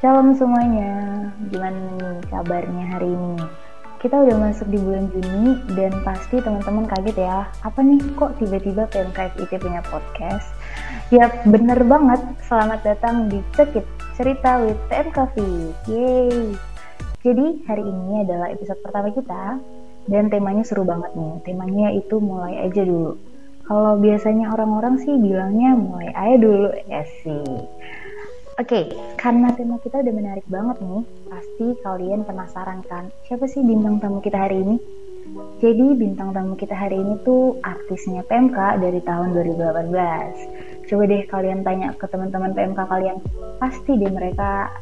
Shalom semuanya, gimana nih kabarnya hari ini? Kita udah masuk di bulan Juni dan pasti teman-teman kaget ya, apa nih kok tiba-tiba PMKFIT punya podcast? Ya bener banget, selamat datang di Cekit Cerita with PMKV. Yeay! Jadi hari ini adalah episode pertama kita dan temanya seru banget nih. Temanya itu mulai aja dulu. Kalau biasanya orang-orang sih bilangnya mulai aja dulu ya sih. Oke, karena tema kita udah menarik banget nih, pasti kalian penasaran kan, siapa sih bintang tamu kita hari ini? Jadi bintang tamu kita hari ini tuh artisnya PMK dari tahun 2018. Coba deh kalian tanya ke teman-teman PMK kalian, pasti deh mereka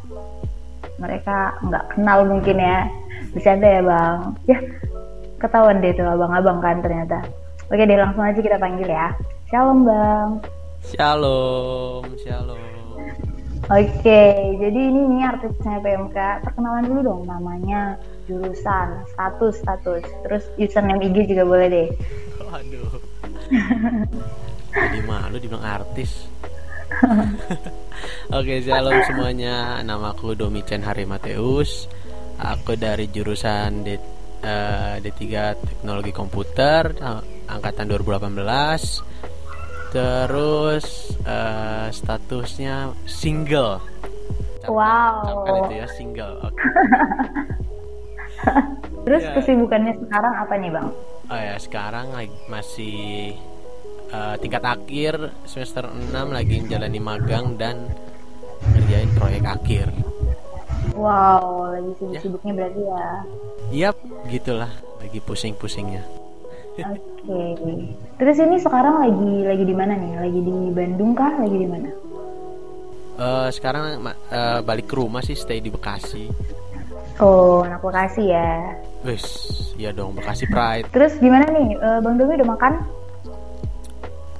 mereka nggak kenal mungkin ya. Bercanda ya bang. Ya, ketahuan deh tuh abang-abang kan ternyata. Oke deh langsung aja kita panggil ya. Shalom bang. Shalom, shalom. Oke, jadi ini nih artisnya PMK. Perkenalan dulu dong namanya, jurusan, status, status. Terus username IG juga boleh deh. Waduh. Jadi malu dibilang artis. Oke, shalom semuanya. Namaku Domicen Hari Mateus. Aku dari jurusan D, uh, D3 Teknologi Komputer uh, angkatan 2018 Terus uh, statusnya single. Wow. Itu ya single. Okay. Terus ya. kesibukannya sekarang apa nih bang? Oh ya sekarang lagi masih uh, tingkat akhir semester 6 lagi menjalani magang dan ngerjain proyek akhir. Wow, lagi sibuk-sibuknya ya. berarti ya? Yap, gitulah, lagi pusing-pusingnya. Oke. Okay. Terus ini sekarang lagi lagi di mana nih? Lagi di Bandung kah? Lagi di mana? Uh, sekarang uh, balik ke rumah sih, stay di Bekasi. Oh, anak Bekasi ya. Wes, ya dong Bekasi Pride. Terus gimana nih? Uh, Bang Domi udah makan?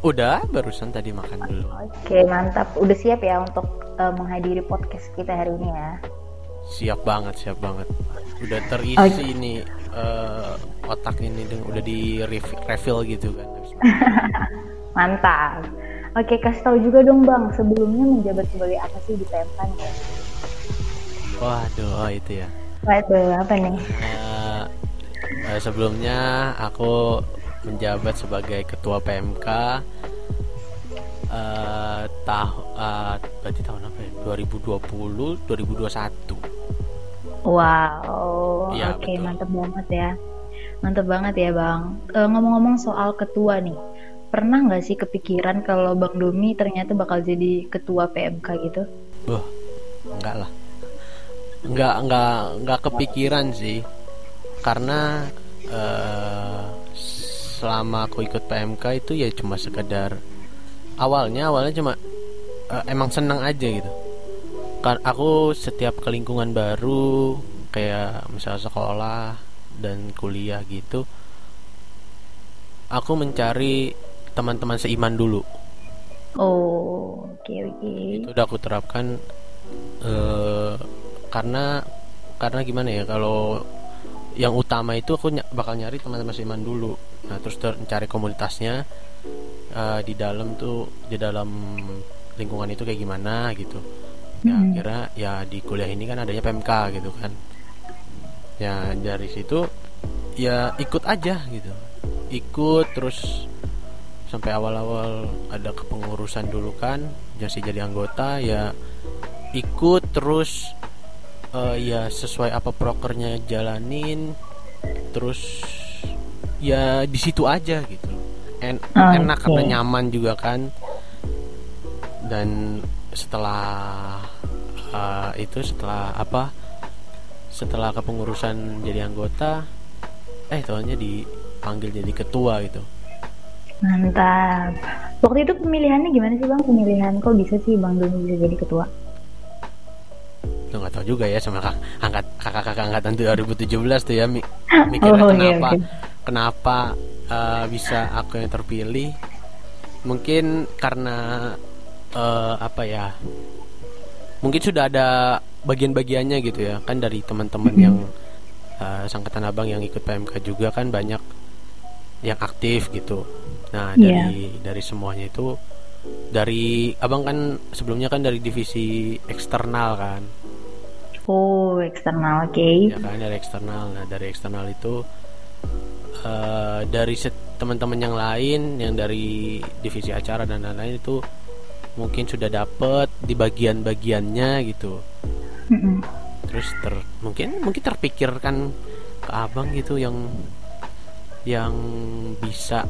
Udah, barusan tadi makan dulu. Oke, okay, mantap. Udah siap ya untuk uh, menghadiri podcast kita hari ini ya? Siap banget, siap banget. Udah terisi okay. nih uh, otak ini udah di refill gitu kan. Mantap. Oke kasih tahu juga dong bang. Sebelumnya menjabat sebagai apa sih di PMK nih waduh oh itu ya. Waduh apa nih? Uh, uh, sebelumnya aku menjabat sebagai ketua PMK uh, tahun uh, berarti tahun apa ya? 2020 2021 Wow, ya, oke okay, mantep banget ya, mantep banget ya bang. e, ngomong-ngomong soal ketua nih, pernah nggak sih kepikiran kalau bang Domi ternyata bakal jadi ketua PMK gitu? Wah, enggak lah, enggak enggak enggak kepikiran sih, karena uh, selama aku ikut PMK itu ya cuma sekedar awalnya awalnya cuma uh, emang seneng aja gitu aku setiap ke lingkungan baru kayak misal sekolah dan kuliah gitu aku mencari teman-teman seiman dulu. Oh oke okay, oke. Okay. itu udah aku terapkan uh, karena karena gimana ya kalau yang utama itu aku ny bakal nyari teman-teman seiman dulu. Nah terus mencari komunitasnya uh, di dalam tuh di dalam lingkungan itu kayak gimana gitu ya hmm. kira ya di kuliah ini kan adanya PMK gitu kan ya dari situ ya ikut aja gitu ikut terus sampai awal-awal ada kepengurusan dulu kan jadi jadi anggota ya ikut terus uh, ya sesuai apa prokernya jalanin terus ya di situ aja gitu en oh, enak okay. karena nyaman juga kan dan setelah uh, itu setelah apa? Setelah kepengurusan jadi anggota eh tahunya dipanggil jadi ketua gitu. Mantap. Waktu itu pemilihannya gimana sih bang? Pemilihan kok bisa sih bang Doni bisa jadi ketua? Lo nggak tahu juga ya sama kak, angkat kakak-kakak angkatan 2017 tuh ya mi, mikirnya oh, iya, kenapa okay. kenapa uh, bisa aku yang terpilih? Mungkin karena uh, apa ya mungkin sudah ada bagian-bagiannya gitu ya kan dari teman-teman yang uh, sangkatan abang yang ikut PMK juga kan banyak yang aktif gitu nah iya. dari yeah. dari semuanya itu dari abang kan sebelumnya kan dari divisi eksternal kan Oh, eksternal, oke. Okay. Ya kan dari eksternal. Nah, dari eksternal itu uh, dari teman-teman yang lain yang dari divisi acara dan lain-lain itu mungkin sudah dapet di bagian-bagiannya gitu. Mm -mm. Terus ter mungkin mungkin terpikirkan ke abang gitu yang yang bisa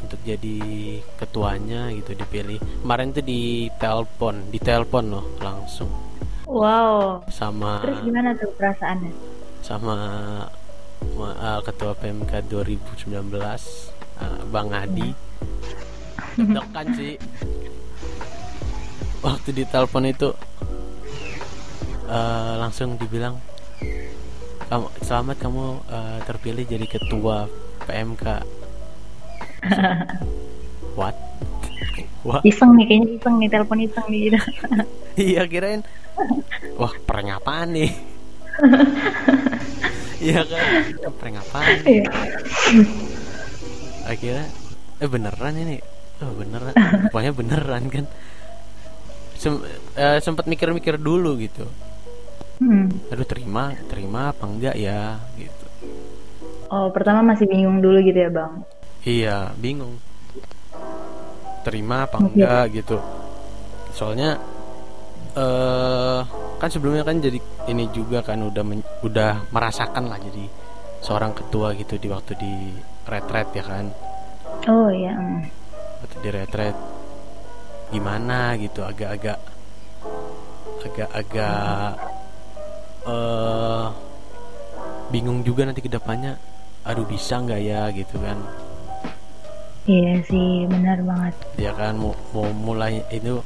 untuk jadi ketuanya gitu dipilih. Kemarin tuh di telepon di telepon loh langsung. Wow. Sama terus gimana tuh perasaannya? Sama uh, ketua PMK 2019 uh, Bang Adi. Kan sih waktu di telepon itu uh, langsung dibilang kamu selamat kamu uh, terpilih jadi ketua PMK what? What? Iseng nih kayaknya iseng nih telepon iseng nih gitu. Iya kirain. Wah prank apaan nih. Iya kan? Prank apaan iya. akhirnya eh beneran ini? Oh beneran. Pokoknya beneran kan Sem uh, sempat mikir-mikir dulu gitu. Hmm. aduh terima terima apa enggak ya gitu. Oh pertama masih bingung dulu gitu ya bang? Iya bingung. Terima apa okay. enggak gitu. Soalnya eh uh, kan sebelumnya kan jadi ini juga kan udah men, udah merasakan lah jadi seorang ketua gitu di waktu di retret ya kan. Oh iya waktu di retret gimana gitu agak-agak agak-agak uh, bingung juga nanti ke depannya aduh bisa nggak ya gitu kan? Iya sih benar banget. Ya kan mau, mau mulai itu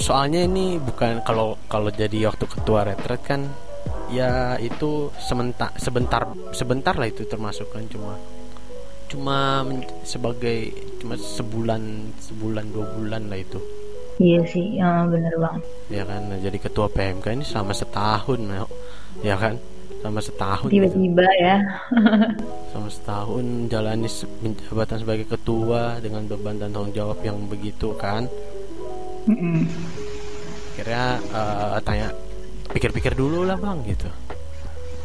soalnya ini bukan kalau kalau jadi waktu ketua retret kan ya itu sebentar sebentar sebentar lah itu termasuk kan cuma cuma sebagai cuma sebulan sebulan dua bulan lah itu. Iya sih ya benar banget. Ya kan nah, jadi ketua PMK ini selama setahun ya kan selama setahun tiba-tiba gitu. ya. Selama setahun jalani jabatan sebagai ketua dengan beban dan tanggung jawab yang begitu kan. Mm Akhirnya uh, tanya pikir-pikir dulu lah bang gitu.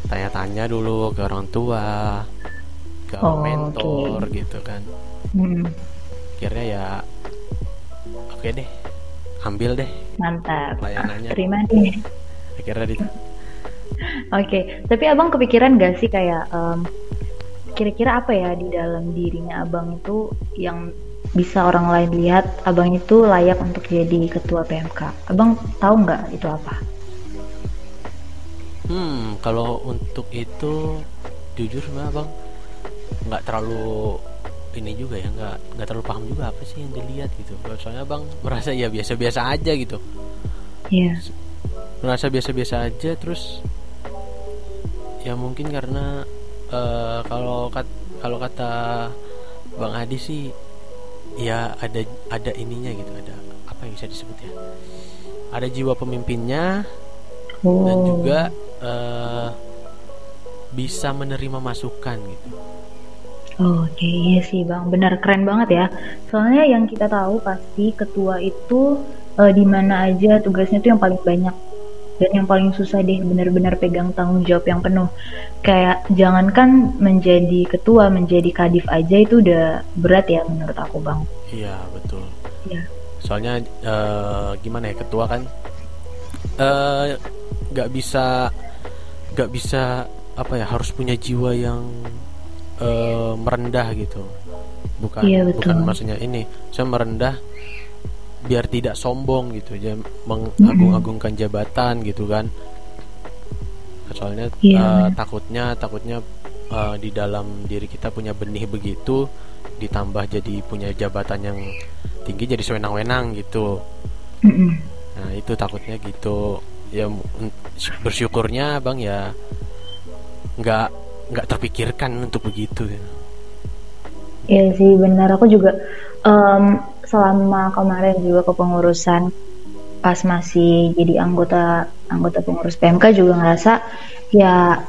Tanya-tanya dulu ke orang tua, ke oh, mentor okay. gitu kan. Mm. Akhirnya ya oke okay deh, ambil deh. Mantap. Layanannya. Terima deh. Akhirnya di. Oke, okay. tapi abang kepikiran gak sih kayak um, kira-kira apa ya di dalam dirinya abang itu yang bisa orang lain lihat abang itu layak untuk jadi ketua PMK. Abang tahu nggak itu apa? Hmm, kalau untuk itu jujur sama abang nggak terlalu ini juga ya nggak nggak terlalu paham juga apa sih yang dilihat gitu. Soalnya abang merasa ya biasa-biasa aja gitu. Yeah. Merasa biasa-biasa aja terus ya mungkin karena uh, kalau kat, kalau kata Bang Adi sih ya ada ada ininya gitu ada apa yang bisa disebut ya ada jiwa pemimpinnya oh. dan juga uh, bisa menerima masukan gitu Oh, Oke, okay, iya sih bang, benar keren banget ya. Soalnya yang kita tahu pasti ketua itu uh, di mana aja tugasnya itu yang paling banyak. Dan yang paling susah deh benar-benar pegang tanggung jawab yang penuh. Kayak jangankan menjadi ketua menjadi kadif aja itu udah berat ya menurut aku bang. Iya betul. Iya. Soalnya uh, gimana ya ketua kan eh, nggak uh, bisa nggak bisa apa ya harus punya jiwa yang uh, merendah gitu. Bukan iya, bukan maksudnya ini. Saya merendah biar tidak sombong gitu. Ya mengagung-agungkan jabatan gitu kan. Soalnya yeah. uh, takutnya takutnya uh, di dalam diri kita punya benih begitu ditambah jadi punya jabatan yang tinggi jadi sewenang-wenang gitu. Mm-hmm. nah itu takutnya gitu. Ya bersyukurnya bang ya nggak nggak terpikirkan untuk begitu ya. Iya sih benar. Aku juga um, selama kemarin juga kepengurusan pas masih jadi anggota anggota pengurus PMK juga ngerasa ya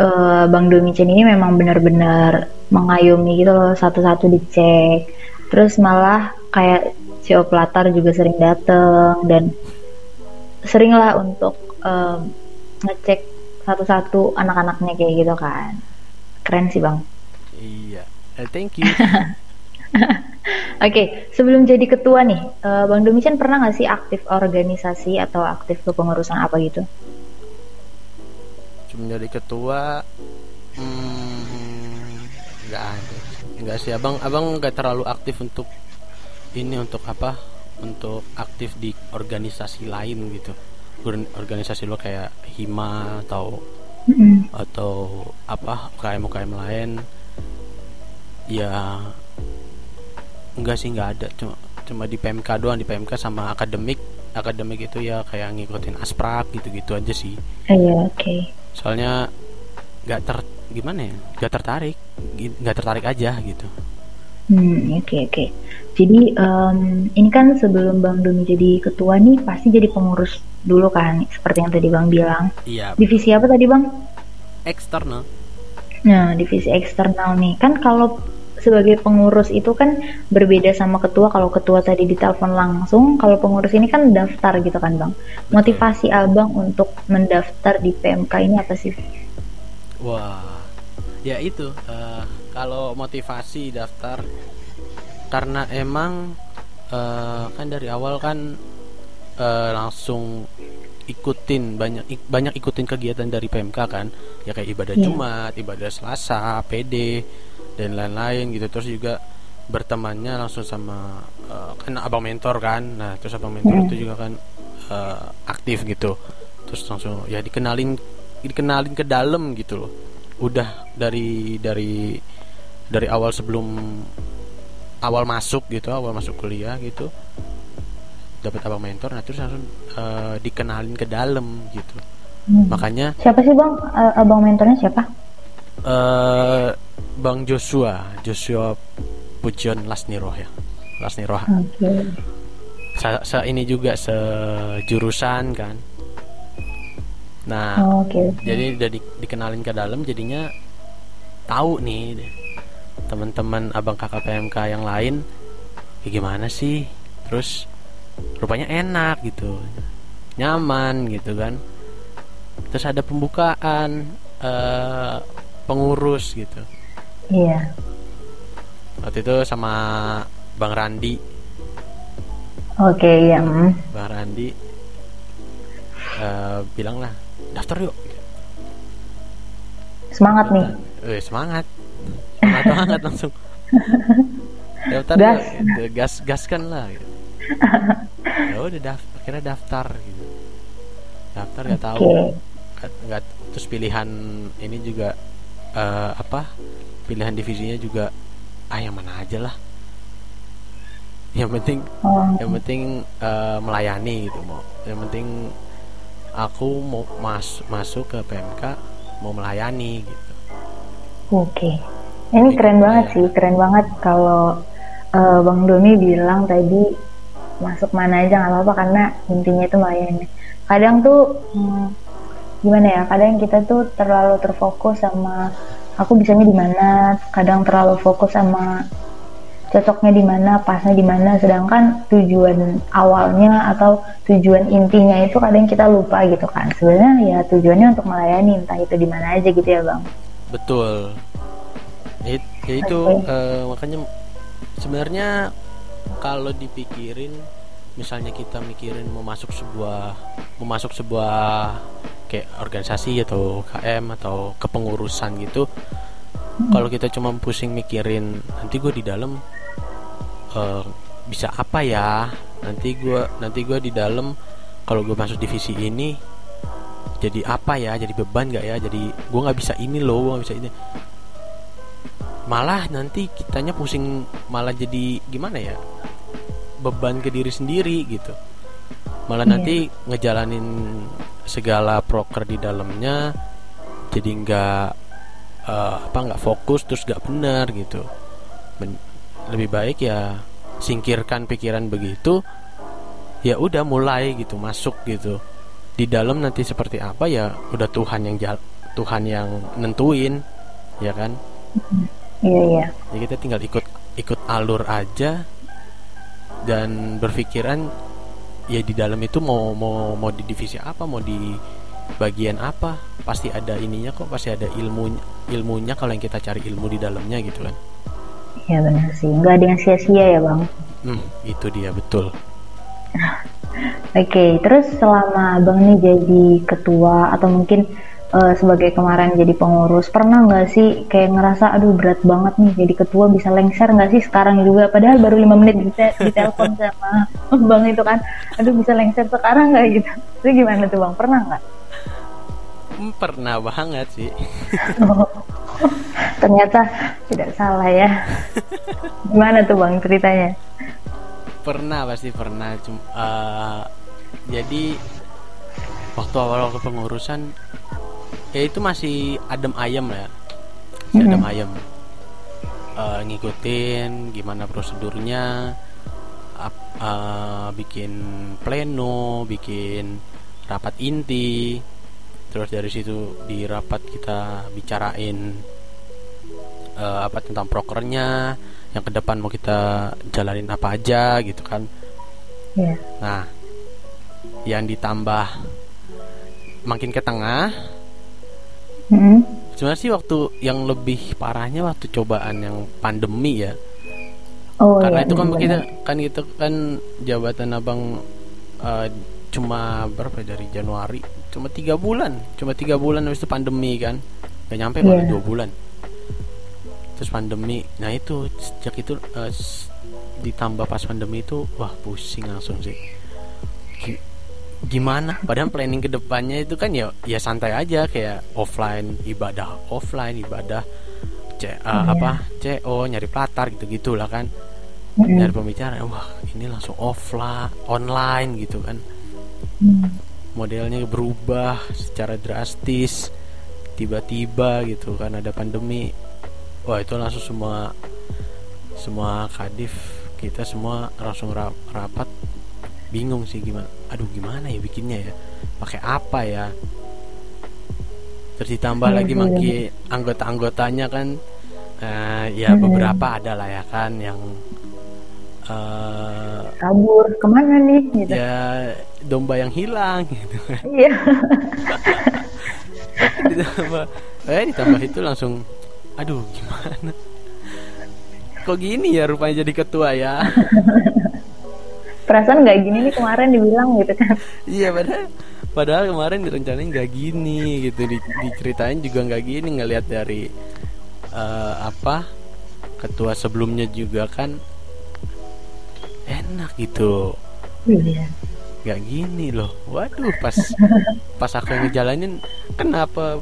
uh, Bang Domicen ini memang benar-benar mengayomi gitu loh satu-satu dicek. Terus malah kayak CEO Platar juga sering dateng dan seringlah untuk um, ngecek satu-satu anak-anaknya kayak gitu kan keren sih bang iya uh, thank you Oke, okay, sebelum jadi ketua nih, uh, Bang Domisian pernah nggak sih aktif organisasi atau aktif kepengurusan apa gitu? Sebelum jadi ketua, hmm, nggak ada, nggak sih. Abang, abang nggak terlalu aktif untuk ini untuk apa? Untuk aktif di organisasi lain gitu. Organisasi lo kayak hima atau mm-hmm. atau apa UKM UKM lain. Ya enggak sih nggak ada cuma cuma di PMK doang di PMK sama akademik akademik itu ya kayak ngikutin asprak gitu-gitu aja sih iya oke okay. soalnya nggak ter gimana ya nggak tertarik nggak tertarik aja gitu hmm oke okay, oke okay. jadi um, ini kan sebelum bang Doni jadi ketua nih pasti jadi pengurus dulu kan seperti yang tadi bang bilang. Iya. Divisi apa tadi bang? Eksternal. Nah divisi eksternal nih. Kan kalau sebagai pengurus itu kan berbeda sama ketua. Kalau ketua tadi ditelepon langsung kalau pengurus ini kan daftar gitu kan bang? Motivasi abang untuk mendaftar di PMK ini apa sih? Wah. Ya itu uh, kalau motivasi daftar karena emang uh, kan dari awal kan uh, langsung ikutin banyak banyak ikutin kegiatan dari PMK kan. Ya kayak ibadah yeah. Jumat, ibadah Selasa, PD dan lain-lain gitu. Terus juga bertemannya langsung sama uh, kan abang mentor kan. Nah terus abang mentor itu juga kan uh, aktif gitu. Terus langsung ya dikenalin dikenalin ke dalam gitu loh. Udah dari dari dari awal sebelum awal masuk gitu awal masuk kuliah gitu dapat abang mentor nah terus langsung uh, dikenalin ke dalam gitu hmm. makanya siapa sih bang uh, abang mentornya siapa uh, Bang Joshua, Joshua Pujon Lasniroh ya. Lasniroh. Okay. Sa, sa ini juga sejurusan kan. Nah, oh, okay, okay. jadi udah di, dikenalin ke dalam jadinya tahu nih teman-teman abang kakak PMK yang lain ya gimana sih terus rupanya enak gitu nyaman gitu kan terus ada pembukaan uh, pengurus gitu Iya. Waktu itu sama Bang Randi. Oke, okay. Mm. Bang Randi uh, bilang lah, daftar yuk. Semangat nih. Eh, semangat. Semangat banget langsung. daftar gas. Yuk, gitu. gas gaskan lah gitu. Ya udah daftar akhirnya daftar gitu daftar nggak okay. tahu nggak terus pilihan ini juga uh, apa pilihan divisinya juga ah yang mana aja lah yang penting oh. yang penting uh, melayani gitu mau yang penting aku mau mas masuk ke PMK mau melayani gitu oke okay. ini Jadi, keren banget sih keren banget kalau uh, bang Doni bilang tadi masuk mana aja nggak apa-apa karena intinya itu melayani. Kadang tuh hmm, gimana ya kadang kita tuh terlalu terfokus sama aku bisanya di mana kadang terlalu fokus sama cocoknya di mana pasnya di mana sedangkan tujuan awalnya atau tujuan intinya itu kadang kita lupa gitu kan. Sebenarnya ya tujuannya untuk melayani entah itu di mana aja gitu ya bang. Betul. It, ya itu okay. uh, eh, makanya sebenarnya kalau dipikirin misalnya kita mikirin mau masuk sebuah mau masuk sebuah kayak organisasi atau KM atau kepengurusan gitu hmm. kalau kita cuma pusing mikirin nanti gue di dalam uh, bisa apa ya? Nanti gue nanti gue di dalam kalau gue masuk divisi ini jadi apa ya? Jadi beban gak ya? Jadi gue nggak bisa ini loh gue nggak bisa ini. Malah nanti kitanya pusing malah jadi gimana ya beban ke diri sendiri gitu. Malah yeah. nanti ngejalanin segala proker di dalamnya jadi nggak uh, apa nggak fokus terus nggak benar gitu. Men lebih baik ya singkirkan pikiran begitu ya udah mulai gitu masuk gitu. Di dalam nanti seperti apa ya udah Tuhan yang jal Tuhan yang nentuin ya kan? Iya iya. Jadi kita tinggal ikut ikut alur aja dan berpikiran ya di dalam itu mau mau mau di divisi apa mau di bagian apa pasti ada ininya kok pasti ada ilmu ilmunya kalau yang kita cari ilmu di dalamnya gitu kan. Iya benar sih, nggak ada yang sia-sia ya bang. hmm, itu dia betul. Oke, terus selama abang nih jadi ketua atau mungkin eh, sebagai kemarin jadi pengurus, pernah nggak sih kayak ngerasa aduh berat banget nih jadi ketua bisa lengser nggak sih sekarang juga? Padahal baru lima menit di, di telepon sama bang itu kan, aduh bisa lengser sekarang nggak gitu? Itu gimana tuh bang? Pernah nggak? Hmm, pernah banget sih Ternyata tidak salah ya. Gimana tuh bang ceritanya? pernah pasti pernah Cum- eh, jadi waktu awal waktu pengurusan ya itu masih adem ayam ya. Masih adem ayam Eh, ngikutin gimana prosedurnya ap- eh, bikin pleno bikin rapat inti. Terus dari situ di rapat kita bicarain eh, apa tentang prokernya yang ke depan mau kita jalanin apa aja gitu kan. Iya. Nah, yang ditambah makin ke tengah, Mm-mm. sebenarnya sih waktu yang lebih parahnya waktu cobaan yang pandemi ya. Oh Karena iya. itu kan benar. kita kan itu kan jabatan abang eh, cuma berapa ya, dari Januari cuma tiga bulan, cuma tiga bulan habis itu pandemi kan, nggak nyampe malah Iya. dua bulan. Terus pandemi, nah itu sejak itu s- ditambah pas pandemi itu wah pusing langsung sih. Gi- Gimana? Padahal planning ke depannya itu kan ya ya santai aja kayak offline ibadah offline ibadah C, eh, Iya. apa CO nyari pelatar gitu gitulah kan Mm-mm. nyari pembicara wah ini langsung offline online gitu kan Mm. modelnya berubah secara drastis tiba-tiba gitu kan ada pandemi wah itu langsung semua semua kadif kita semua langsung ra- rapat bingung sih gimana aduh gimana ya bikinnya ya pakai apa ya terus ditambah Iya, lagi iya. makin anggota-anggotanya kan eh, ya Hmm. beberapa ada lah ya kan yang eh, Kabur ke mana nih? Gitu. ya domba yang hilang gitu kan Iya. ditambah eh ditambah itu langsung aduh gimana kok gini ya rupanya jadi ketua ya Perasaan nggak gini nih kemarin dibilang gitu kan. iya padahal padahal kemarin direncanain nggak gini gitu Di- diceritain juga nggak gini ngelihat dari eh, apa ketua sebelumnya juga kan enak gitu Iya. nggak gini loh waduh pas pas aku ngejalanin kenapa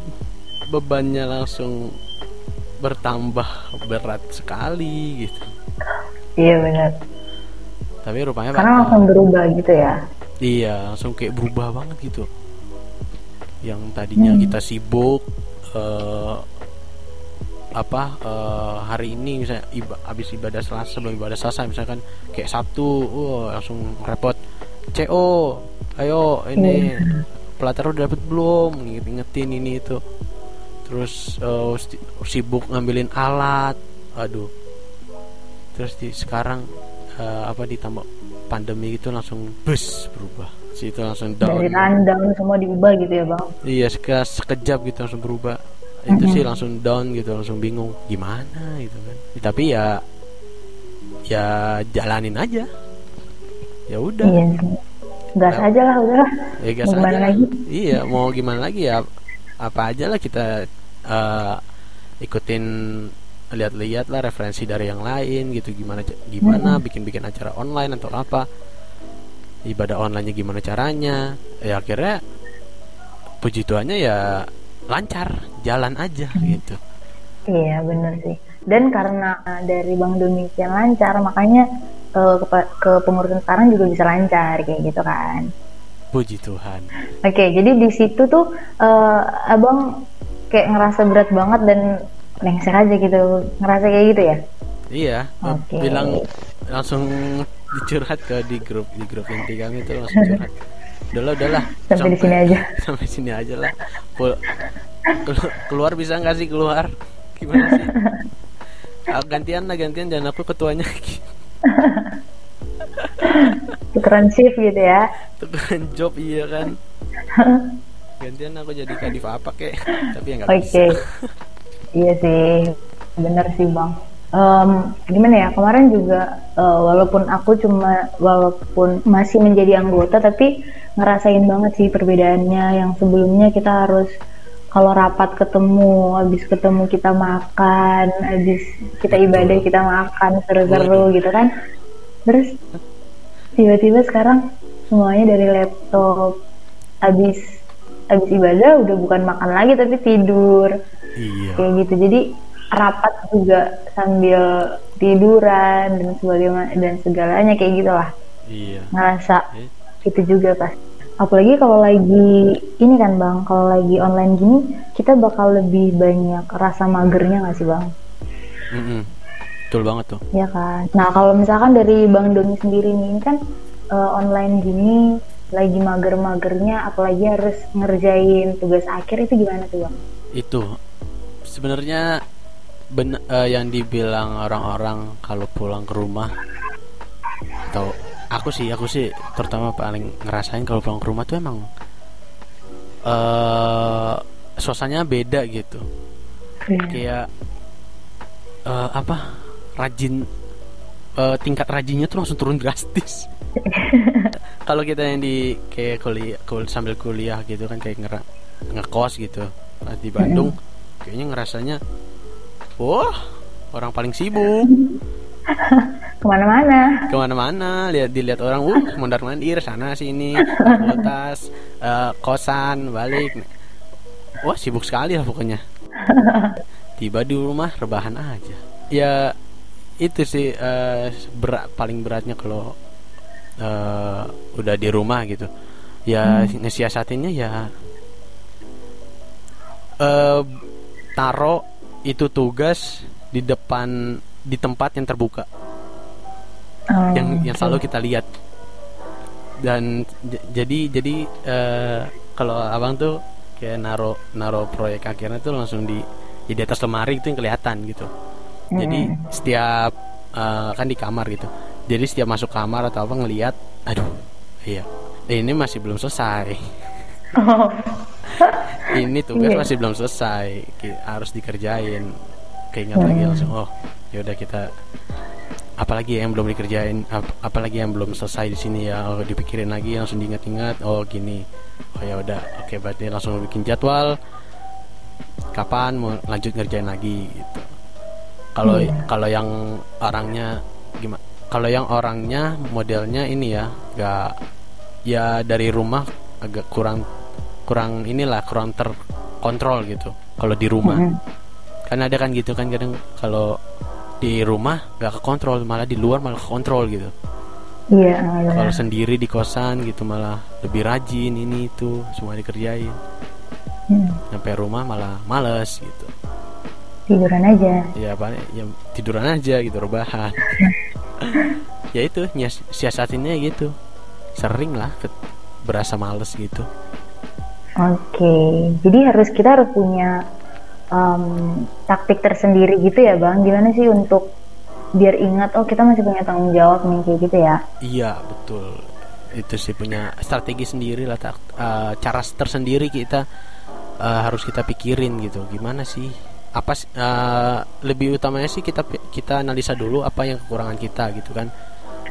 bebannya langsung bertambah berat sekali gitu Iya benar. Tapi rupanya Karena Pak, langsung berubah gitu ya. iya langsung kayak berubah banget gitu. Yang tadinya Hmm. kita sibuk eh, apa eh, hari ini misalnya iba, habis ibadah selasa sebelum ibadah selasa misalkan kayak sabtu wah langsung repot. Co ayo ini pelatar udah dapet belum? Inget- ingetin ini itu. Terus sti- sibuk ngambilin alat. Aduh. Terus di sekarang eh, apa ditambah pandemi itu langsung bus berubah situ langsung down Dari rundown semua diubah gitu ya bang. iya seke- sekejap gitu langsung berubah itu sih langsung down gitu langsung bingung gimana gitu kan tapi ya ya jalanin aja ya udah Iya. Gas aja lah udahlah. ya gas Mau gimana aja. lagi? iya mau gimana lagi ya apa aja lah kita eh, ikutin lihat-lihat lah referensi dari yang lain gitu gimana gimana bikin-bikin acara online atau apa ibadah onlinenya gimana caranya. Ya akhirnya puji Tuhannya ya lancar jalan aja gitu. Iya benar sih. Dan karena uh, dari Bang demikian lancar, makanya uh, ke, ke pengurusan sekarang juga bisa lancar kayak gitu kan. puji Tuhan. Oke, jadi di situ tuh uh, abang kayak ngerasa berat banget dan lengser aja gitu, ngerasa kayak gitu ya? iya Oke. bilang langsung dicurhat ke di grup di grup inti kami itu langsung curhat udahlah udahlah Sampai di sini aja. sampai sini aja lah keluar bisa nggak sih keluar gimana sih Ah, gantian lah gantian dan aku ketuanya Tukeran shift gitu ya? tukeran job iya kan gantian aku jadi kadif apa kek tapi ya nggak Oke. bisa Iya sih, bener sih bang. Em, gimana ya kemarin juga eh, walaupun aku cuma walaupun masih menjadi anggota tapi ngerasain banget sih perbedaannya. Yang sebelumnya kita harus kalau rapat ketemu habis ketemu kita makan habis kita ibadah kita makan seru-seru gitu kan. Terus tiba-tiba sekarang semuanya dari laptop habis habis ibadah udah bukan makan lagi tapi tidur iya. Kayak gitu. Jadi rapat juga sambil tiduran dan sebagainya dan segalanya kayak gitulah. Iya. Ngerasa Eh, itu juga pas. Apalagi kalau lagi ini kan bang kalau lagi online gini kita bakal lebih banyak rasa magernya nggak sih bang? Mm-mm. betul banget tuh. Ya kan? Nah kalau misalkan dari bang Doni sendiri nih ini kan eh, online gini lagi mager-magernya apalagi harus ngerjain tugas akhir itu gimana tuh bang? Itu sebenarnya ben eh, yang dibilang orang-orang kalau pulang ke rumah atau aku sih aku sih terutama paling ngerasain kalau pulang ke rumah tuh emang eh suasananya beda gitu. Iya. kayak eh, apa rajin eh, tingkat rajinnya tuh langsung turun drastis. Kalau kita yang di kayak kuliah kul sambil kuliah gitu kan kayak ngera ngekos gitu di Bandung kayaknya ngerasanya wah orang paling sibuk. Ke mana-mana. Ke mana-mana lihat dilihat orang uh mondar mandir sana sini fakultas eh, kosan balik. Wah sibuk sekali lah pokoknya. Tiba di rumah rebahan aja. Ya itu sih eh, berat paling beratnya kalau eh, udah di rumah gitu. Ya ngesiasatinnya ya eh taro itu tugas di depan di tempat yang terbuka. Oh, yang yang oke. selalu kita lihat. Dan jadi jadi eh, kalau abang tuh kayak naro naro proyek akhirnya tuh langsung di ya di atas lemari itu yang kelihatan gitu. Jadi setiap eh, kan di kamar gitu. Jadi setiap masuk kamar atau apa ngelihat aduh iya ini masih belum selesai Oh, ini tugas Iya. masih belum selesai. Harus dikerjain. Keingat lagi langsung oh ya udah kita apalagi yang belum dikerjain ap- apalagi yang belum selesai di sini ya oh, dipikirin lagi langsung diingat-ingat oh gini. Oh ya udah oke berarti langsung bikin jadwal. Kapan mau lanjut ngerjain lagi gitu. Kalau Iya. kalau yang orangnya gimana kalau yang orangnya modelnya ini ya gak ya dari rumah agak kurang kurang inilah kurang terkontrol gitu kalau di rumah. Mm-mm. kan ada kan gitu kan kadang kalau di rumah gak kekontrol malah di luar malah kekontrol gitu. Iya benar. kalau sendiri di kosan gitu malah lebih rajin ini itu semua dikerjain. Hmm, sampai rumah malah males gitu. Tiduran aja. Ya apa ya tiduran aja gitu rebahan. Ya itu siasatinnya gitu. Sering lah berasa males gitu oke jadi harus kita harus punya em, taktik tersendiri gitu ya bang. Gimana sih untuk biar ingat oh kita masih punya tanggung jawab nih kayak gitu ya? Iya betul. Itu sih punya strategi sendiri lah tak- eh, cara tersendiri kita eh, harus kita pikirin gitu. Gimana sih? Apa eh, lebih utamanya sih kita kita analisa dulu apa yang kekurangan kita gitu kan.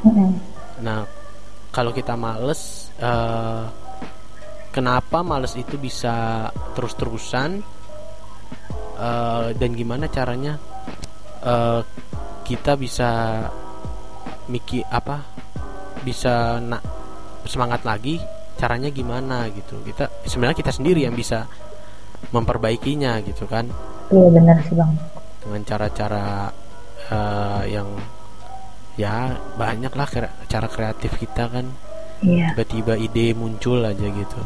Mm-mm. Nah, kalau kita males, eh, kenapa males itu bisa terus-terusan eh, dan gimana caranya eh, kita bisa mikir apa, bisa nak semangat lagi? Caranya gimana gitu? Kita sebenarnya kita sendiri yang bisa memperbaikinya gitu kan iya benar sih bang dengan cara-cara eh, yang ya banyak lah kre- cara kreatif kita kan iya tiba-tiba ide muncul aja gitu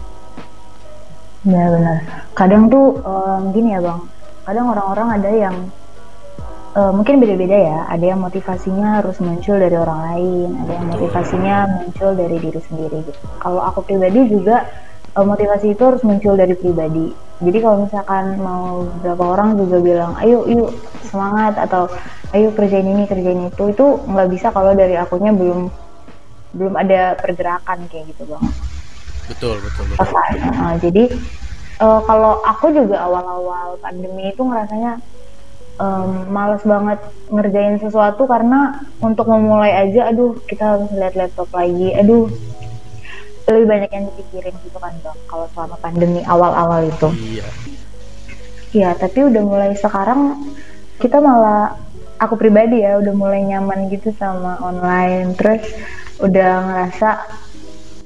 benar-benar kadang tuh em, gini ya bang. Kadang orang-orang ada yang eh, mungkin beda-beda ya. Ada yang motivasinya harus muncul dari orang lain ada yang motivasinya muncul dari diri sendiri gitu. Kalau aku pribadi juga eh, motivasi itu harus muncul dari pribadi. Jadi kalau misalkan mau beberapa orang juga bilang ayo yuk semangat atau ayo kerjain ini kerjain itu itu nggak bisa kalau dari akunya belum belum ada pergerakan kayak gitu bang betul betul betul. Uh, jadi uh, kalau aku juga awal-awal pandemi itu ngerasanya um, males banget ngerjain sesuatu karena untuk memulai aja aduh kita harus lihat laptop lagi. Aduh lebih banyak yang dipikirin gitu kan dok kalau selama pandemi awal-awal itu. Iya. Iya tapi udah mulai sekarang kita malah aku pribadi ya udah mulai nyaman gitu sama online. Terus udah ngerasa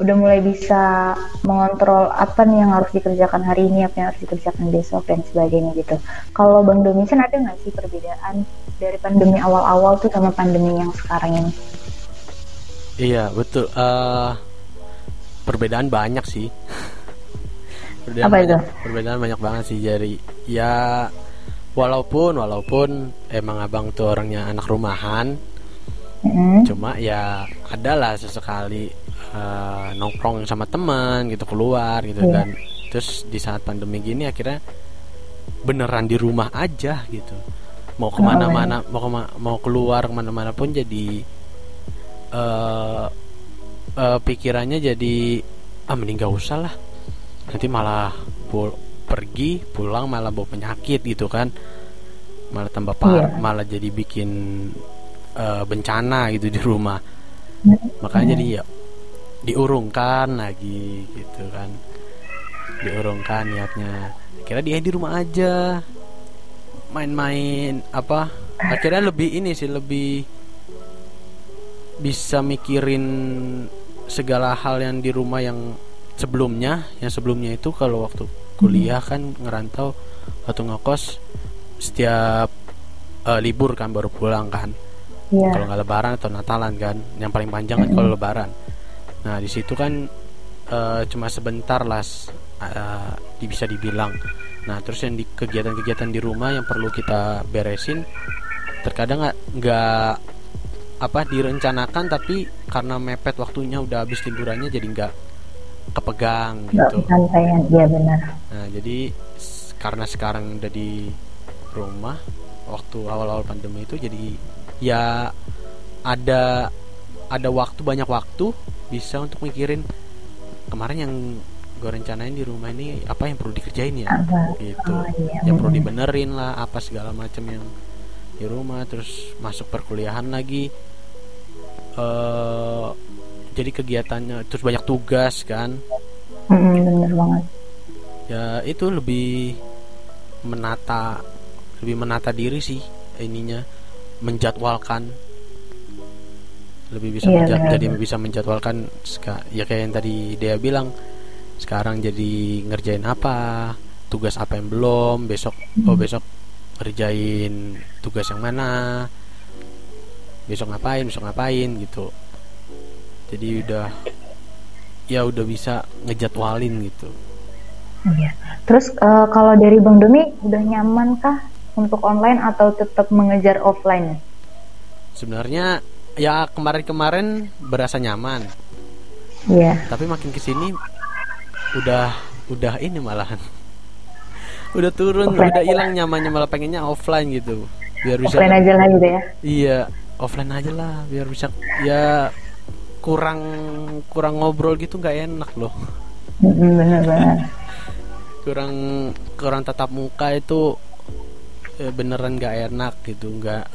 udah mulai bisa mengontrol apa nih yang harus dikerjakan hari ini, apa yang harus dikerjakan besok dan sebagainya gitu. Kalau Bang Domisen ada nggak sih perbedaan dari pandemi awal-awal tuh sama pandemi yang sekarang ini? Iya betul. Uh, perbedaan banyak sih. perbedaan apa itu? perbedaan banyak banget sih dari ya walaupun walaupun emang abang tuh orangnya anak rumahan. Mm -hmm. Cuma ya adalah sesekali uh, nongkrong sama teman gitu keluar gitu. Yeah. dan terus di saat pandemi gini akhirnya beneran di rumah aja gitu. Mau ke mana-mana mau kema mau keluar ke mana-mana pun jadi uh, uh, pikirannya jadi ah mending gak usah lah. Nanti malah pul pergi pulang malah bawa penyakit gitu kan. Malah tambah par yeah. malah jadi bikin uh, bencana gitu di rumah. Makanya jadi ya diurungkan lagi gitu kan. Diurungkan niatnya. Kira dia di rumah aja. Main-main apa akhirnya lebih ini sih lebih bisa mikirin segala hal yang di rumah yang sebelumnya yang sebelumnya itu kalau waktu kuliah kan ngerantau waktu ngekos setiap uh, libur kan baru pulang kan. Yeah. kalau nggak lebaran atau natalan kan yang paling panjang kan kalau lebaran Nah di situ kan uh, cuma sebentar lah uh, bisa dibilang. Nah terus yang di kegiatan-kegiatan di rumah yang perlu kita beresin terkadang nggak apa direncanakan tapi karena mepet waktunya udah habis liburannya jadi nggak kepegang gitu. iya benar. Nah jadi karena sekarang udah di rumah waktu awal-awal pandemi itu jadi ya ada ada waktu banyak waktu bisa untuk mikirin kemarin yang gue rencanain di rumah ini apa yang perlu dikerjain ya? Apa? gitu. Oh, iya, yang perlu dibenerin lah apa segala macam yang di rumah terus masuk perkuliahan lagi. Uh, jadi kegiatannya terus banyak tugas kan. Mm, bener banget. Ya itu lebih menata lebih menata diri sih ininya menjadwalkan lebih bisa iya, menjad, jadi bisa menjadwalkan ya kayak yang tadi dia bilang sekarang jadi ngerjain apa tugas apa yang belum besok hmm. oh besok ngerjain tugas yang mana besok ngapain besok ngapain gitu. Jadi udah ya udah bisa ngejadwalin gitu. Iya. Terus uh, kalau dari bang Domi udah nyaman kah untuk online atau tetap mengejar offline sebenarnya ya kemarin-kemarin berasa nyaman. Iya. Yeah. Tapi makin ke sini udah udah ini malahan. udah turun, offline udah hilang nyamannya malah pengennya offline gitu. Biar bisa offline aja lah gitu ya. Iya, offline aja lah biar bisa ya kurang kurang ngobrol gitu nggak enak loh. Bener-bener. kurang kurang tatap muka itu eh, beneran nggak enak gitu nggak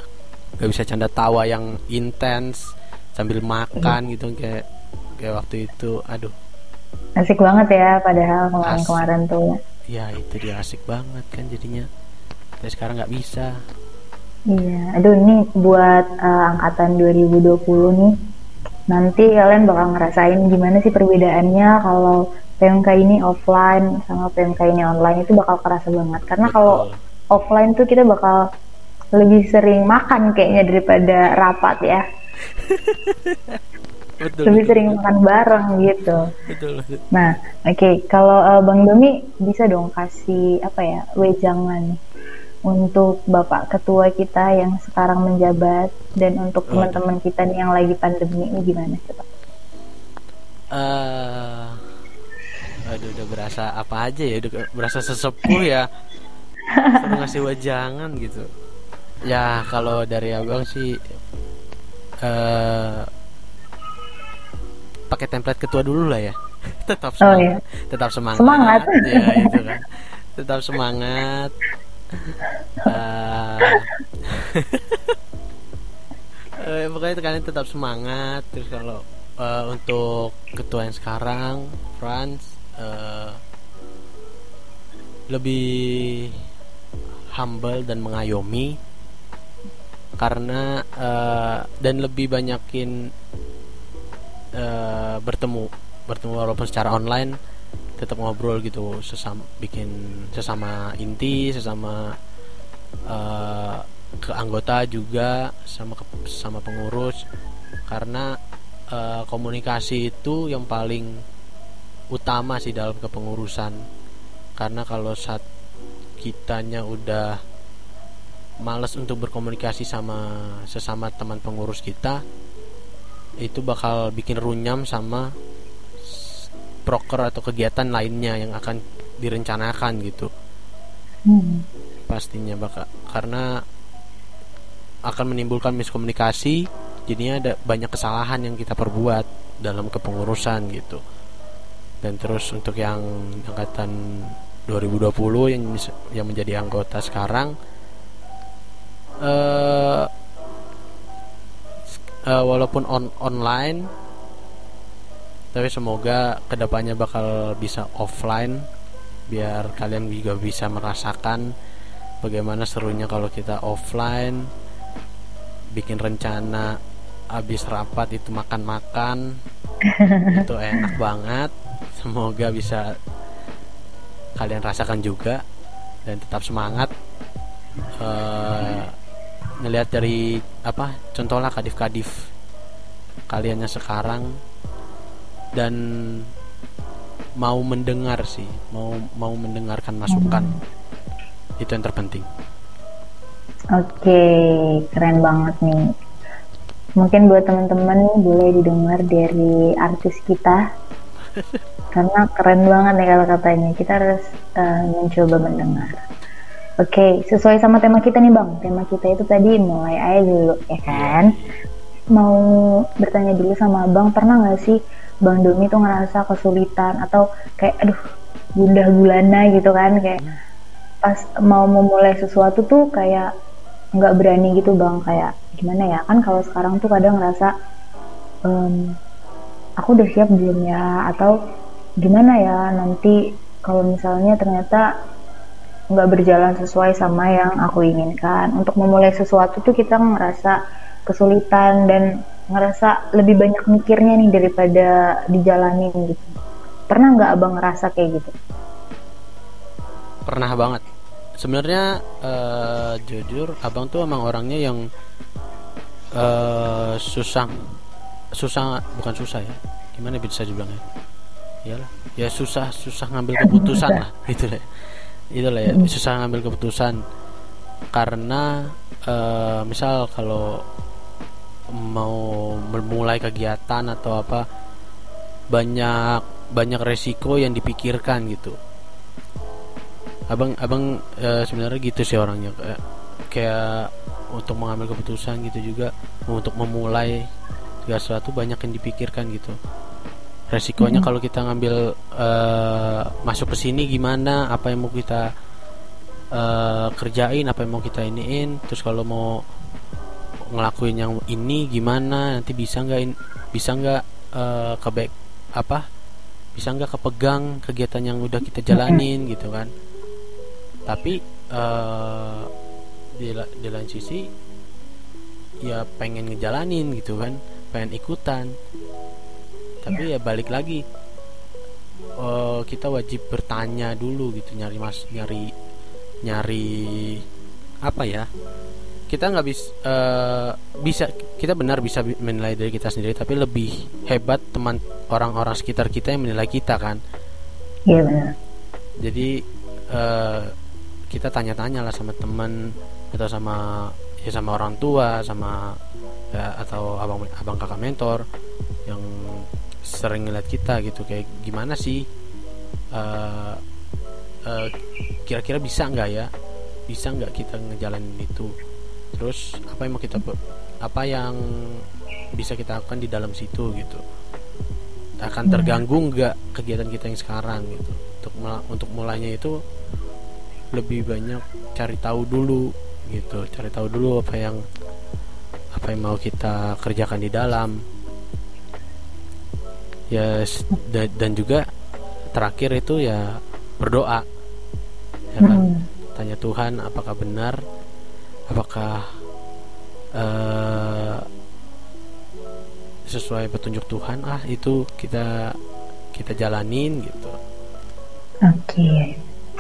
gak bisa canda tawa yang intens sambil makan gitu kayak kayak waktu itu aduh. Asik banget ya padahal kemarin-kemarin tuh. Ya itu dia asik banget kan jadinya. Tapi sekarang nggak bisa. Iya aduh ini buat uh, angkatan 2020 nih nanti kalian bakal ngerasain gimana sih perbedaannya kalau PMK ini offline sama PMK ini online itu bakal kerasa banget. Karena kalau offline tuh kita bakal lebih sering makan kayaknya daripada rapat ya. betul, lebih betul, sering betul. makan bareng gitu. Betul. betul. Nah, oke, okay. kalau uh, Bang Domi bisa dong kasih apa ya wejangan untuk Bapak Ketua kita yang sekarang menjabat dan untuk teman-teman kita nih yang lagi pandemi ini gimana coba? Uh, aduh udah berasa apa aja ya, udah berasa sesepuh ya. Ngasih wejangan gitu ya kalau dari abang sih uh, pakai template ketua dulu lah ya. Tetap semangat. Oh, iya. tetap semangat. Semangat. ya itu kan. Tetap semangat. Eh, eh, pokoknya kalian tetap semangat. Terus kalau eh, untuk ketua yang sekarang Franz eh, lebih humble dan mengayomi karena eh, dan lebih banyakin eh, bertemu bertemu walaupun secara online tetap ngobrol gitu sesama bikin sesama inti sesama eh, ke anggota juga sama ke, sama pengurus. Karena eh, komunikasi itu yang paling utama sih dalam kepengurusan. Karena kalau saat kitanya udah males untuk berkomunikasi sama sesama teman pengurus kita itu bakal bikin runyam sama proker atau kegiatan lainnya yang akan direncanakan gitu. Hmm. pastinya bakal karena akan menimbulkan miskomunikasi jadinya ada banyak kesalahan yang kita perbuat dalam kepengurusan gitu. Dan terus untuk yang angkatan 2020 yang yang menjadi anggota sekarang eh eh, walaupun on online tapi semoga ke depannya bakal bisa offline biar kalian juga bisa merasakan bagaimana serunya kalau kita offline bikin rencana habis rapat itu makan-makan itu enak banget. Semoga bisa kalian rasakan juga dan tetap semangat. Eh ngelihat dari apa contohlah kadif-kadif kaliannya sekarang dan mau mendengar sih mau mau mendengarkan masukan itu yang terpenting Oke, keren banget nih. Mungkin buat teman-teman nih boleh didengar dari artis kita. Karena keren banget nih kalau katanya. Kita harus eh, mencoba mendengar. Oke, sesuai sama tema kita nih Bang. Tema kita itu tadi mulai aja dulu, ya kan? Mau bertanya dulu sama Bang, pernah nggak sih Bang Domi tuh ngerasa kesulitan? Atau kayak aduh gundah gulana gitu kan? Kayak pas mau memulai sesuatu tuh kayak nggak berani gitu bang. Kayak gimana ya? Kan kalau sekarang tuh kadang ngerasa "Em, aku udah siap belum ya? Atau gimana ya nanti kalau misalnya ternyata nggak berjalan sesuai sama yang aku inginkan. Untuk memulai sesuatu tuh kita ngerasa kesulitan dan ngerasa lebih banyak mikirnya nih daripada dijalanin gitu. Pernah nggak abang ngerasa kayak gitu? Pernah banget. Sebenarnya eh, jujur abang tuh emang orangnya yang eh, susah susah bukan susah ya. Gimana bisa dibilangnya? Iyalah. Ya susah susah ngambil keputusan lah gitu lah itulah ya susah ngambil keputusan. Karena eh, misal kalau mau memulai kegiatan atau apa banyak banyak resiko yang dipikirkan gitu. Abang abang eh, sebenarnya gitu sih orangnya kayak kayak untuk mengambil keputusan gitu juga untuk memulai segala sesuatu banyak yang dipikirkan gitu resikonya kalau kita ngambil eh, masuk ke sini gimana apa yang mau kita eh, kerjain apa yang mau kita iniin terus kalau mau ngelakuin yang ini gimana nanti bisa nggak in- bisa nggak eh, kebek apa bisa nggak kepegang kegiatan yang udah kita jalanin gitu kan. Tapi eh, di, di lain sisi ya pengen ngejalanin gitu kan pengen ikutan tapi ya balik lagi eh, kita wajib bertanya dulu gitu nyari mas nyari nyari apa ya? Kita nggak bisa bisa kita benar bisa bi- menilai dari kita sendiri tapi lebih hebat teman orang-orang sekitar kita yang menilai kita kan? Iya benar. Jadi eh, kita tanya-tanya lah sama teman atau sama ya sama orang tua sama ya, atau abang abang kakak mentor yang sering ngeliat kita gitu kayak gimana sih eh, eh, kira-kira bisa nggak ya? Bisa nggak kita ngejalanin itu? Terus apa yang mau kita apa yang bisa kita lakukan di dalam situ gitu? Akan terganggu nggak kegiatan kita yang sekarang gitu? Untuk untuk mulainya itu lebih banyak cari tahu dulu gitu. Cari tahu dulu apa yang apa yang mau kita kerjakan di dalam ya dan juga terakhir itu ya berdoa. Ya kan? Hmm. tanya Tuhan apakah benar? Apakah uh, sesuai petunjuk Tuhan? Ah itu kita kita jalanin gitu. Oke. Okay.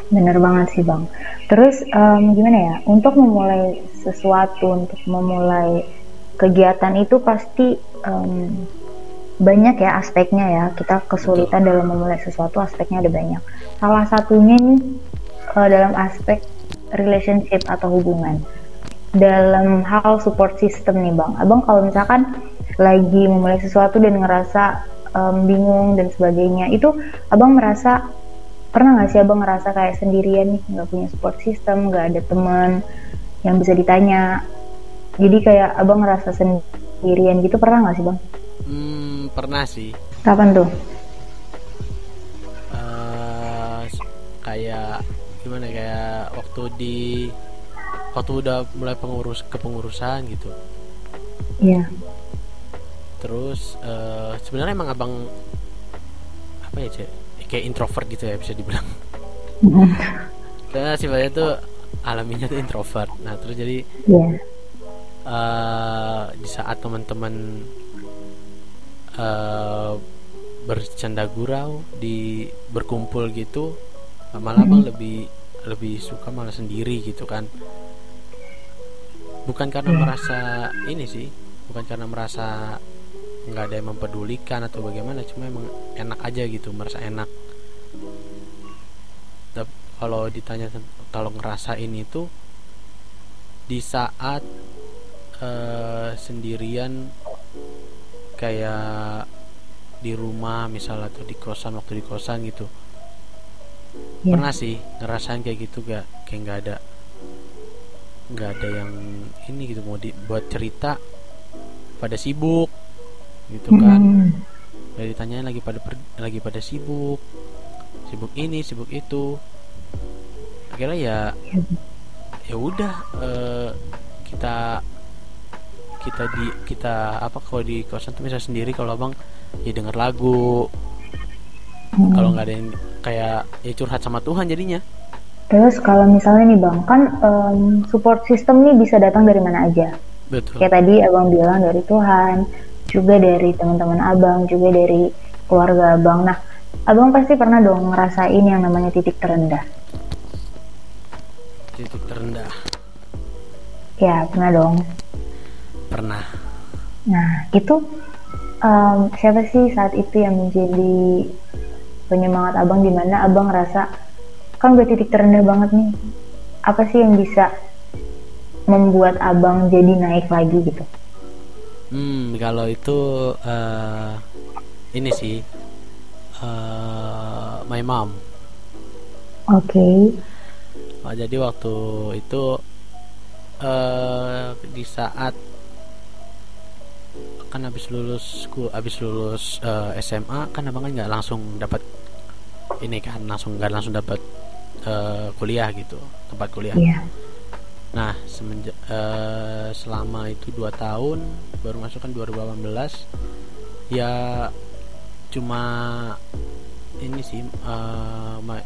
bener banget sih bang. Terus um, gimana ya? Untuk memulai sesuatu untuk memulai kegiatan itu pasti um, banyak ya aspeknya ya. Kita kesulitan Betul. dalam memulai sesuatu aspeknya ada banyak. Salah satunya nih uh, dalam aspek relationship atau hubungan. Dalam hal support system nih bang. Abang kalau misalkan lagi memulai sesuatu dan ngerasa um, bingung dan sebagainya itu abang merasa pernah nggak sih abang ngerasa kayak sendirian nih nggak punya support system nggak ada teman yang bisa ditanya? Jadi kayak abang ngerasa sendirian gitu pernah nggak sih bang? Hmm pernah sih. Kapan tuh? Uh, kayak gimana kayak waktu di waktu udah mulai pengurus kepengurusan gitu. Iya. Yeah terus uh, sebenarnya emang abang apa ya cek kayak introvert gitu ya bisa dibilang karena sifatnya tuh alaminya tuh introvert nah terus jadi yeah. Iya. uh, di saat teman-teman uh, bercanda gurau di berkumpul gitu malah abang mm-hmm. lebih lebih suka malah sendiri gitu kan bukan karena yeah. merasa ini sih bukan karena merasa nggak ada yang mempedulikan atau bagaimana cuma emang enak aja gitu merasa enak Tapi kalau ditanya kalau ngerasain itu di saat uh, sendirian kayak di rumah misal atau di kosan waktu di kosan gitu. Ya. pernah sih ngerasain kayak gitu gak kayak nggak ada nggak ada yang ini gitu mau dibuat cerita pada sibuk gitu kan. Hmm. dari ditanyain lagi pada per, lagi pada sibuk sibuk ini sibuk itu. Akhirnya ya ya udah uh, kita kita di kita apa kalau di kosan tuh bisa sendiri kalau abang ya denger lagu hmm. kalau nggak ada yang kayak ya curhat sama Tuhan jadinya terus kalau misalnya nih bang kan um, support system nih bisa datang dari mana aja Betul. kayak tadi abang bilang dari Tuhan juga dari teman-teman abang, juga dari keluarga abang. Nah, abang pasti pernah dong ngerasain yang namanya titik terendah. Titik terendah. Ya, pernah dong. Pernah. Nah, itu um, siapa sih saat itu yang menjadi penyemangat abang di mana abang ngerasa kan udah titik terendah banget nih. Apa sih yang bisa membuat abang jadi naik lagi gitu? Hmm, kalau itu uh, ini sih uh, my mom. Oke. Okay. Jadi waktu itu uh, di saat kan habis lulus ku habis lulus uh, SMA kan abang kan nggak langsung dapat ini kan langsung nggak langsung dapat uh, kuliah gitu tempat kuliah. Yeah. Nah semenjak uh, selama itu dua tahun baru masuk kan 2018 ya cuma ini sih uh, ma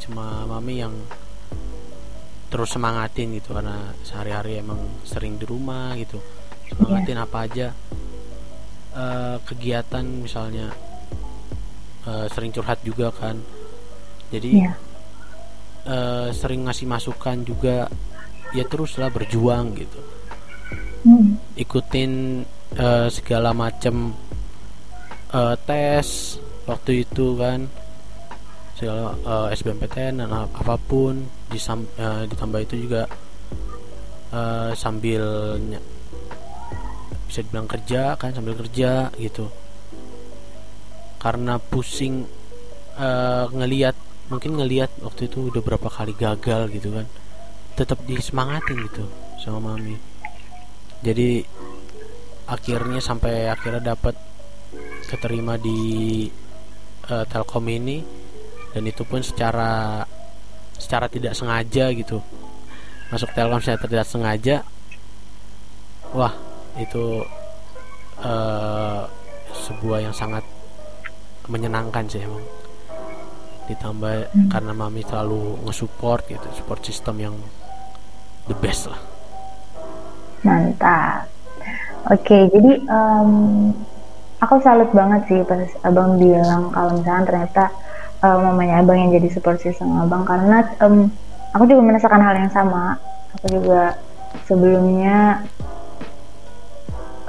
cuma mami yang terus semangatin gitu karena sehari-hari emang sering di rumah gitu semangatin yeah. apa aja uh, kegiatan misalnya uh, sering curhat juga kan jadi yeah. Iya. uh, sering ngasih masukan juga ya teruslah berjuang gitu hmm. ikutin uh, segala macam uh, eh, tes waktu itu kan segala uh, SBMPTN dan apa pun disam, uh, ditambah itu juga uh, sambil bisa dibilang kerja kan sambil kerja gitu. Karena pusing uh, ngelihat mungkin ngelihat waktu itu udah berapa kali gagal gitu kan tetap disemangatin gitu sama mami. Jadi akhirnya sampai akhirnya dapat keterima di uh, Telkom ini dan itu pun secara secara tidak sengaja gitu. Masuk Telkom secara tidak sengaja wah itu uh, sebuah yang sangat menyenangkan sih emang. Ditambah hmm. karena mami selalu nge-support gitu support sistem yang the best lah. Mantap. Oke okay, jadi um, aku salut banget sih pas abang bilang kalau misalnya ternyata um, mamanya abang yang jadi support system abang. Karena um, aku juga merasakan hal yang sama. Aku juga sebelumnya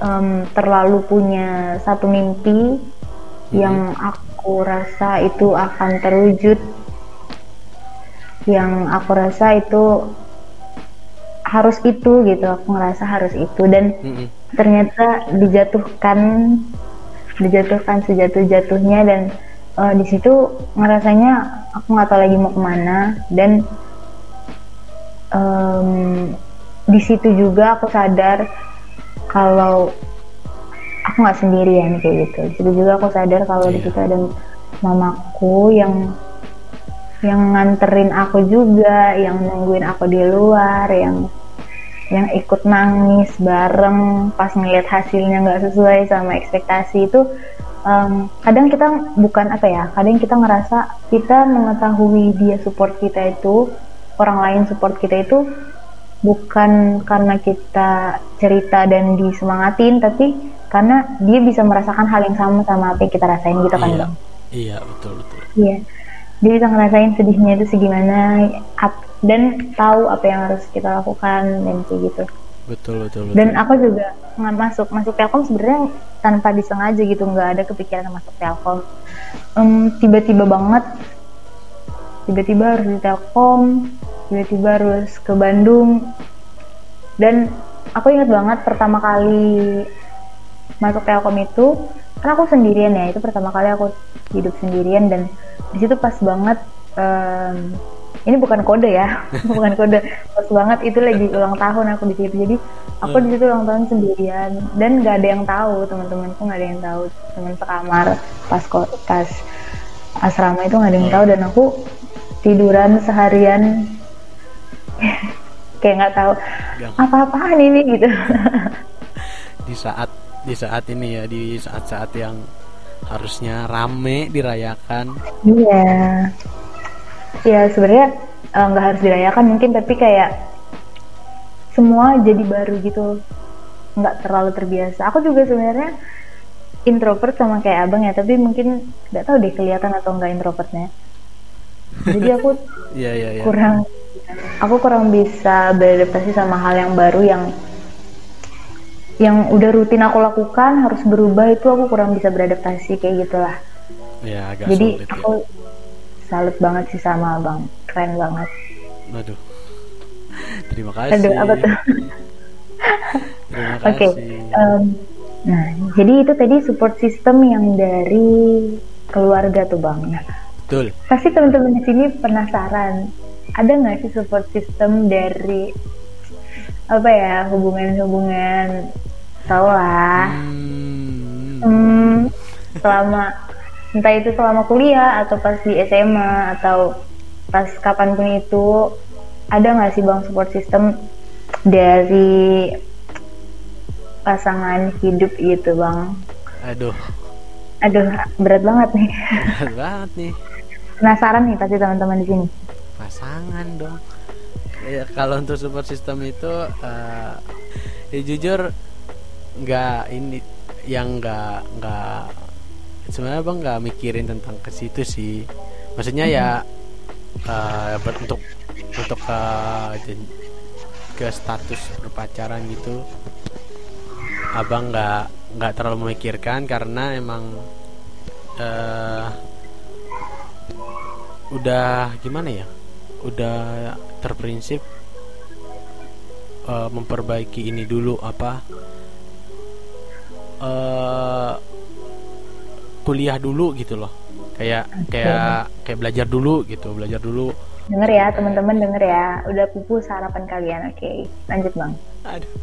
um, terlalu punya satu mimpi hmm. yang aku rasa itu akan terwujud yang aku rasa itu harus itu gitu aku ngerasa harus itu dan mm-hmm. ternyata dijatuhkan dijatuhkan sejatuh-jatuhnya dan uh, di situ ngerasanya aku nggak tahu lagi mau ke mana dan um, di situ juga aku sadar kalau aku nggak sendirian kayak gitu di situ juga aku sadar kalau yeah. di situ ada mamaku yang yang nganterin aku juga, yang nungguin aku di luar, yang yang ikut nangis bareng pas ngeliat hasilnya nggak sesuai sama ekspektasi itu um, kadang kita bukan apa ya kadang kita ngerasa kita mengetahui dia support kita itu orang lain support kita itu bukan karena kita cerita dan disemangatin tapi karena dia bisa merasakan hal yang sama sama apa yang kita rasain gitu kan iya, iya betul betul. Iya. Dia bisa ngerasain sedihnya itu segimana dan tahu apa yang harus kita lakukan dan kayak gitu. Betul betul, betul. dan aku juga nggak masuk masuk telkom sebenarnya tanpa disengaja gitu nggak ada kepikiran masuk telkom. Um, tiba-tiba banget tiba-tiba harus di telkom tiba-tiba harus ke Bandung. Dan aku ingat banget pertama kali masuk telkom itu kan aku sendirian ya itu pertama kali aku hidup sendirian. Dan di situ pas banget um, ini bukan kode ya bukan kode pas banget itu lagi ulang tahun aku di situ. Jadi aku di situ ulang tahun sendirian. Dan nggak ada yang tahu teman-temanku nggak ada yang tahu. Teman sekamar pas pas asrama itu nggak ada yang tahu. Dan aku tiduran seharian. Kayak nggak tahu apa-apaan ini? gitu. Di saat di saat ini ya di saat-saat yang harusnya rame dirayakan. Iya. Ya sebenarnya eh, nggak uh, harus dirayakan mungkin tapi kayak semua jadi baru gitu. Nggak terlalu terbiasa. Aku juga sebenarnya introvert sama kayak abang ya tapi mungkin nggak tahu deh kelihatan atau enggak introvertnya jadi aku yeah, yeah, yeah. kurang aku kurang bisa beradaptasi sama hal yang baru yang yang udah rutin aku lakukan harus berubah itu aku kurang bisa beradaptasi kayak gitulah. Ya, agak jadi sulit, aku ya. salut banget sih sama abang. Keren banget. Aduh terima kasih. Aduh apa tuh? Terima kasih oke okay. um, nah jadi itu tadi support system yang dari keluarga tuh bang. Nah, betul. Pasti teman-teman di sini penasaran. Ada nggak sih support system dari apa ya hubungan-hubungan tau lah hmm. Hmm, selama entah itu selama kuliah atau pas di SMA atau pas kapan pun itu ada nggak sih bang support system dari pasangan hidup gitu bang? Aduh. Aduh berat banget nih. Berat banget nih penasaran nih pasti teman-teman di sini. Pasangan dong. Ya, kalau untuk support system itu uh, ya jujur nggak ini yang nggak nggak sebenarnya bang nggak mikirin tentang ke situ sih. Maksudnya ya uh, untuk untuk ke ke status berpacaran gitu abang nggak nggak terlalu memikirkan karena emang uh, udah gimana ya? Udah terprinsip uh, memperbaiki ini dulu apa uh, kuliah dulu gitu loh. Kayak kayak kayak belajar dulu gitu belajar dulu. Denger ya teman-teman denger ya. Udah pupus harapan kalian. Oke okay. lanjut bang. Aduh.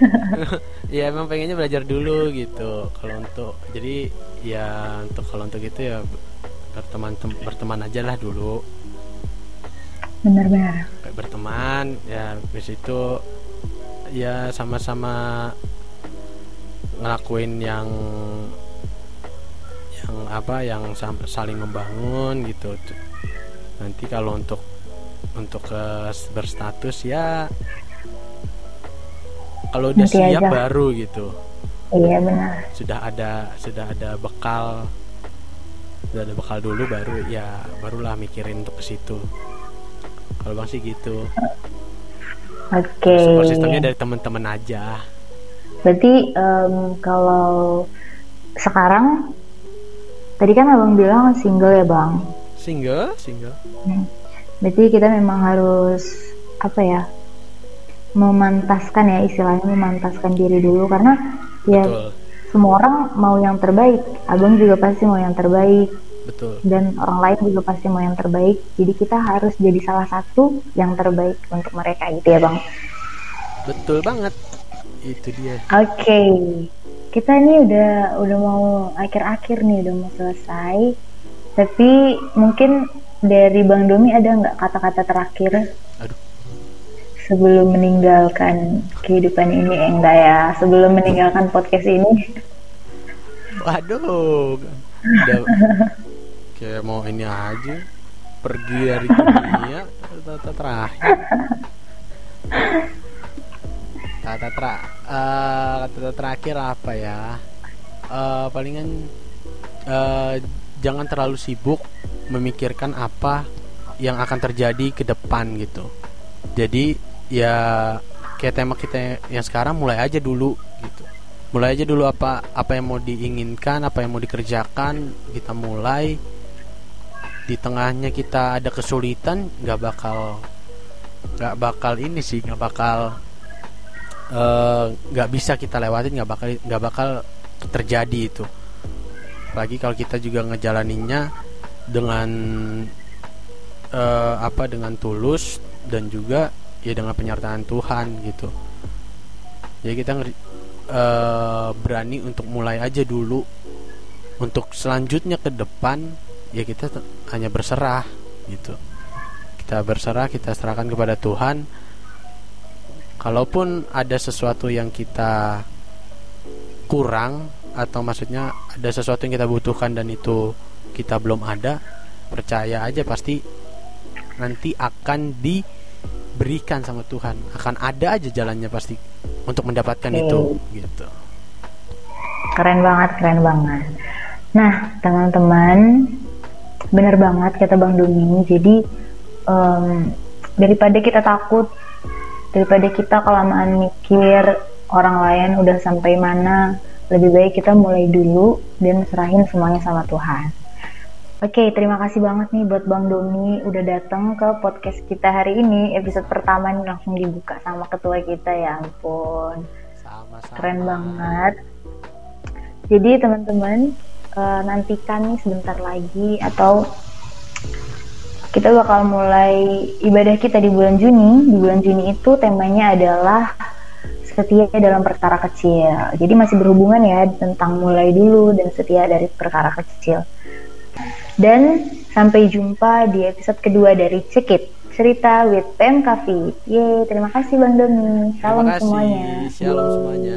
Ya emang pengennya belajar dulu gitu. Kalau untuk jadi ya untuk kalau untuk itu ya berteman berteman aja lah dulu. Benar-benar kayak berteman ya habis itu ya sama-sama ngelakuin yang yang apa yang saling membangun gitu. Nanti kalau untuk untuk ke berstatus ya kalau udah nanti siap aja. baru gitu. Iya benar. Sudah ada sudah ada bekal sudah ada bekal dulu baru ya barulah mikirin untuk ke situ kalau bang sih gitu oke okay. support sistemnya dari teman-teman aja berarti um, kalau sekarang tadi kan abang bilang single ya bang single single hmm. berarti kita memang harus apa ya memantaskan ya istilahnya memantaskan diri dulu karena ya Betul. Semua orang mau yang terbaik abang juga pasti mau yang terbaik Betul. Dan orang lain juga pasti mau yang terbaik. Jadi kita harus jadi salah satu yang terbaik untuk mereka gitu ya bang. Betul banget. Itu dia. Oke. Okay. Kita ini udah udah mau akhir-akhir nih udah mau selesai. Tapi mungkin dari Bang Domi ada nggak kata-kata terakhir? Aduh. Sebelum meninggalkan kehidupan ini eh, enggak ya? Sebelum meninggalkan podcast ini. Waduh. Udah, kayak mau ini aja pergi dari dunia tata terakhir tata tra uh, tata terakhir apa ya uh, palingan uh, jangan terlalu sibuk memikirkan apa yang akan terjadi ke depan gitu jadi ya kayak tema kita yang sekarang mulai aja dulu gitu. Mulai aja dulu apa apa yang mau diinginkan apa yang mau dikerjakan kita mulai. Di tengahnya kita ada kesulitan nggak bakal nggak bakal ini sih nggak bakal eh, nggak uh, bisa kita lewatin nggak bakal nggak bakal terjadi itu. Lagi kalau kita juga ngejalaninnya dengan uh, apa dengan tulus dan juga ya dengan penyertaan Tuhan gitu. Jadi kita uh, berani untuk mulai aja dulu. Untuk selanjutnya ke depan ya kita hanya berserah gitu. Kita berserah kita serahkan kepada Tuhan. Kalaupun ada sesuatu yang kita kurang atau maksudnya ada sesuatu yang kita butuhkan dan itu kita belum ada percaya aja pasti nanti akan diberikan sama Tuhan. Akan ada aja jalannya pasti untuk mendapatkan okay. itu gitu. Keren banget keren banget. Nah teman-teman bener banget kata Bang Doni. Jadi um, daripada kita takut daripada kita kelamaan mikir orang lain udah sampai mana lebih baik kita mulai dulu dan serahin semuanya sama Tuhan Oke, okay, terima kasih banget nih buat Bang Domi udah datang ke podcast kita hari ini. Episode pertama nih langsung dibuka sama ketua kita ya ampun. Sama-sama. Keren banget. Jadi teman-teman, uh, nantikan nih sebentar lagi atau kita bakal mulai ibadah kita di bulan Juni. Di bulan Juni itu temanya adalah setia dalam perkara kecil. Jadi masih berhubungan ya tentang mulai dulu dan setia dari perkara kecil. Dan sampai jumpa di episode kedua dari Cekit cerita with PM Kafi. Yeay, terima kasih Bang Doni. Salam semuanya. Salam semuanya.